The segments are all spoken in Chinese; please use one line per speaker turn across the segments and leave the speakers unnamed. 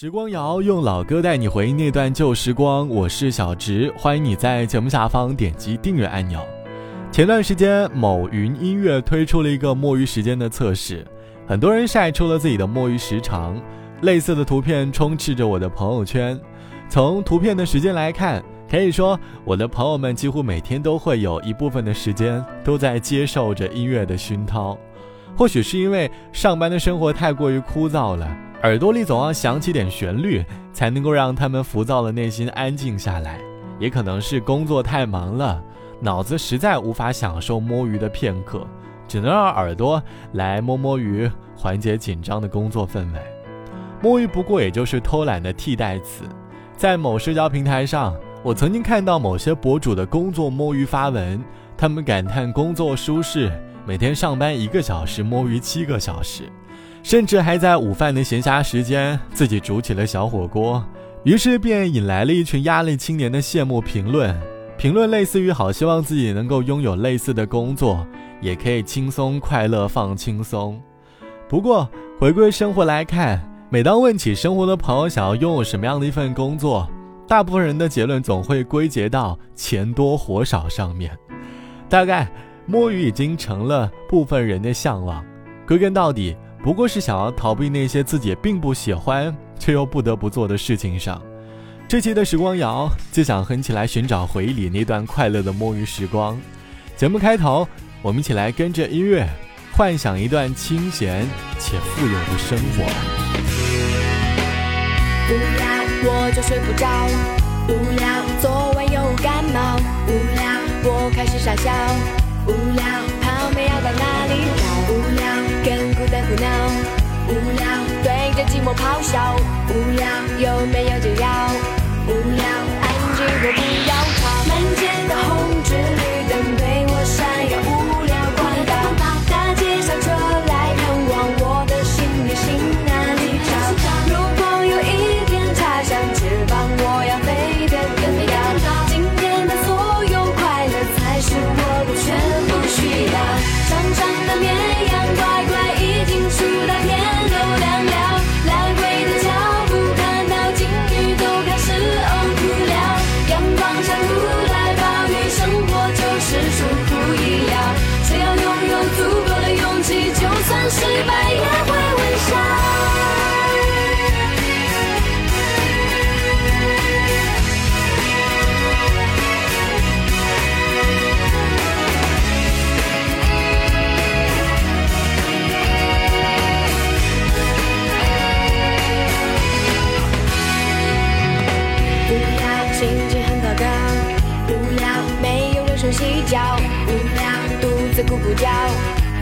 时光谣用老歌带你回忆那段旧时光，我是小植，欢迎你在节目下方点击订阅按钮。前段时间，某云音乐推出了一个摸鱼时间的测试，很多人晒出了自己的摸鱼时长，类似的图片充斥着我的朋友圈。从图片的时间来看，可以说我的朋友们几乎每天都会有一部分的时间都在接受着音乐的熏陶。或许是因为上班的生活太过于枯燥了。耳朵里总要响起点旋律，才能够让他们浮躁的内心安静下来。也可能是工作太忙了，脑子实在无法享受摸鱼的片刻，只能让耳朵来摸摸鱼，缓解紧张的工作氛围。摸鱼不过也就是偷懒的替代词。在某社交平台上，我曾经看到某些博主的工作摸鱼发文，他们感叹工作舒适，每天上班一个小时，摸鱼七个小时。甚至还在午饭的闲暇时间自己煮起了小火锅，于是便引来了一群压力青年的羡慕评论。评论类似于好希望自己能够拥有类似的工作，也可以轻松快乐放轻松。不过回归生活来看，每当问起生活的朋友想要拥有什么样的一份工作，大部分人的结论总会归结到钱多活少上面。大概摸鱼已经成了部分人的向往。归根到底。不过是想要逃避那些自己并不喜欢却又不得不做的事情上。这期的时光谣就想哼起来寻找回忆里那段快乐的摸鱼时光。节目开头，我们一起来跟着音乐，幻想一段清闲且富有的生活。
无聊我就睡不着，无聊昨晚又感冒，无聊我开始傻笑，无聊泡面要到哪里找？无聊。跟孤单胡闹，无聊；对着寂寞咆哮，无聊；有没有解药？无聊，安静我不要吵。门前的红纸绿灯对我闪耀，无聊关掉。大街小车来看望我的心里心哪里找？如果有一天插上翅膀，我要飞得更高。今天的所有快乐才是我的全部需要。长长的绵羊心情很糟糕，无聊。没有人说洗脚，无聊；肚子咕咕叫，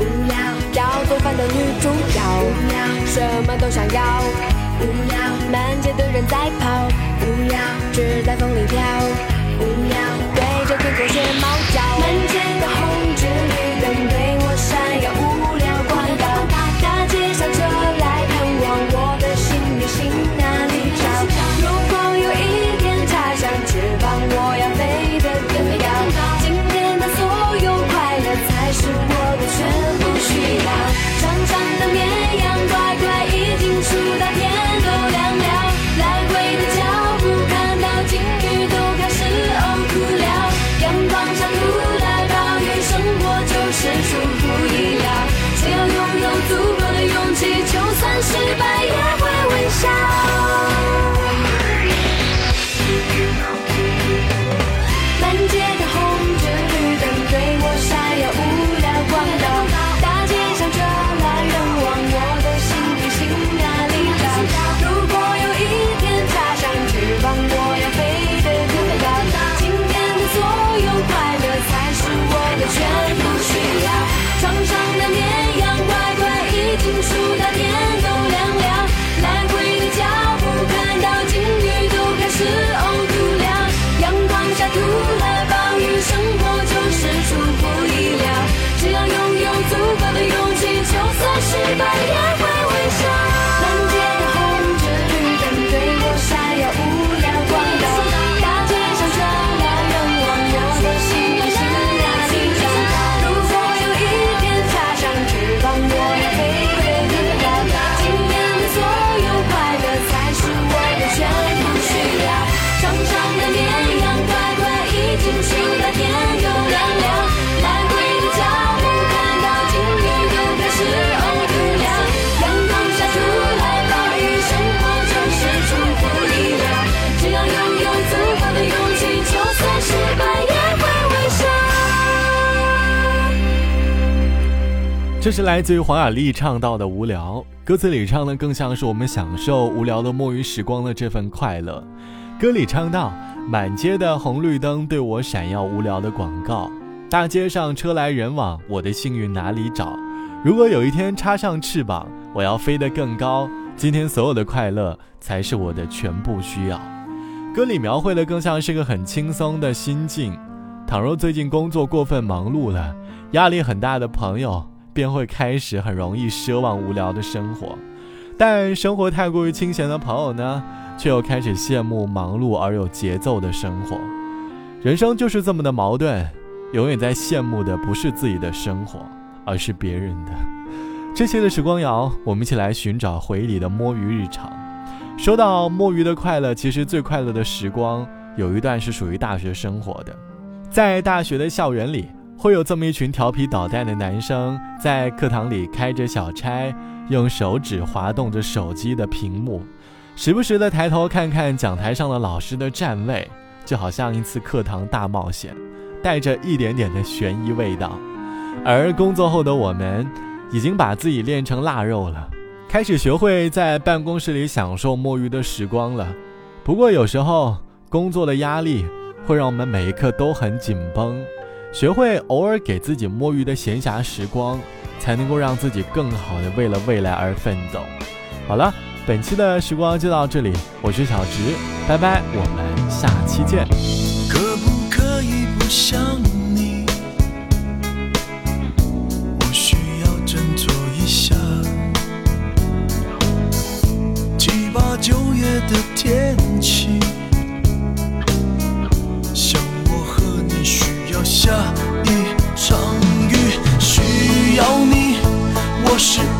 无聊；找做饭的女主角，无聊；什么都想要，无聊；满街的人在跑，无聊；只在风里飘，
这是来自于黄雅莉唱到的无聊，歌词里唱的更像是我们享受无聊的摸鱼时光的这份快乐。歌里唱到：满街的红绿灯对我闪耀无聊的广告，大街上车来人往，我的幸运哪里找？如果有一天插上翅膀，我要飞得更高。今天所有的快乐才是我的全部需要。歌里描绘的更像是个很轻松的心境。倘若最近工作过分忙碌了，压力很大的朋友。便会开始很容易奢望无聊的生活，但生活太过于清闲的朋友呢，却又开始羡慕忙碌而有节奏的生活。人生就是这么的矛盾，永远在羡慕的不是自己的生活，而是别人的。这期的时光谣，我们一起来寻找回忆里的摸鱼日常。说到摸鱼的快乐，其实最快乐的时光，有一段是属于大学生活的，在大学的校园里。会有这么一群调皮捣蛋的男生，在课堂里开着小差，用手指滑动着手机的屏幕，时不时的抬头看看讲台上的老师的站位，就好像一次课堂大冒险，带着一点点的悬疑味道。而工作后的我们，已经把自己练成腊肉了，开始学会在办公室里享受摸鱼的时光了。不过有时候，工作的压力会让我们每一刻都很紧绷。学会偶尔给自己摸鱼的闲暇时光，才能够让自己更好的为了未来而奋斗。好了，本期的时光就到这里，我是小植，拜拜，我们下期见。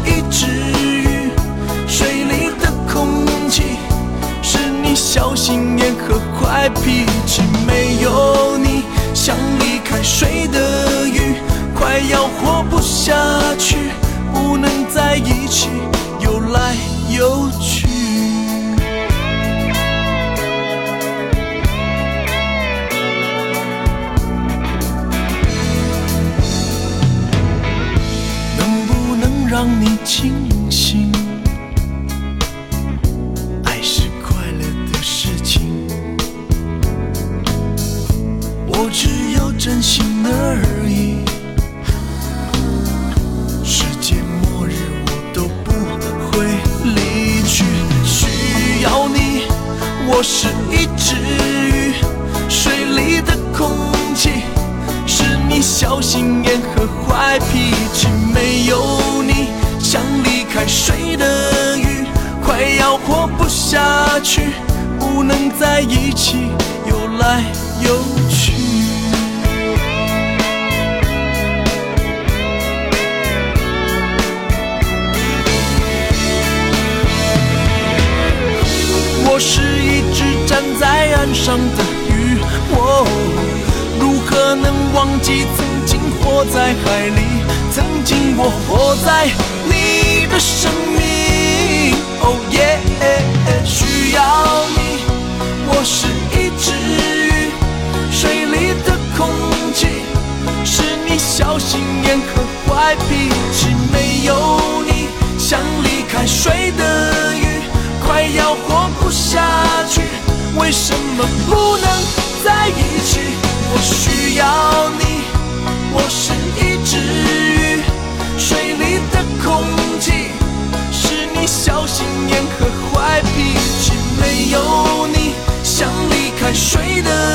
一只鱼，水里的空气是你小心眼和坏脾气。没有你，像离开水的鱼，快要活不下去，不能在一起游来游去。清醒，爱是快乐的事情，我只要真心而已。世界末日我都不会离去，需要你，我是一只海水的鱼快要活不下去，不能在一起游来游去。我是一只站在岸上的鱼，我如何能忘记曾经活在海里？曾经我活在你的生命哦耶需要你。我是一只鱼，水里的空气是你小心眼和坏脾气。没有你，像离开水的鱼，快要活不下去。为什么不能在一起？我需要你，我是一只鱼。水里的空气，是你小心眼和坏脾气，没有你，想离开谁的？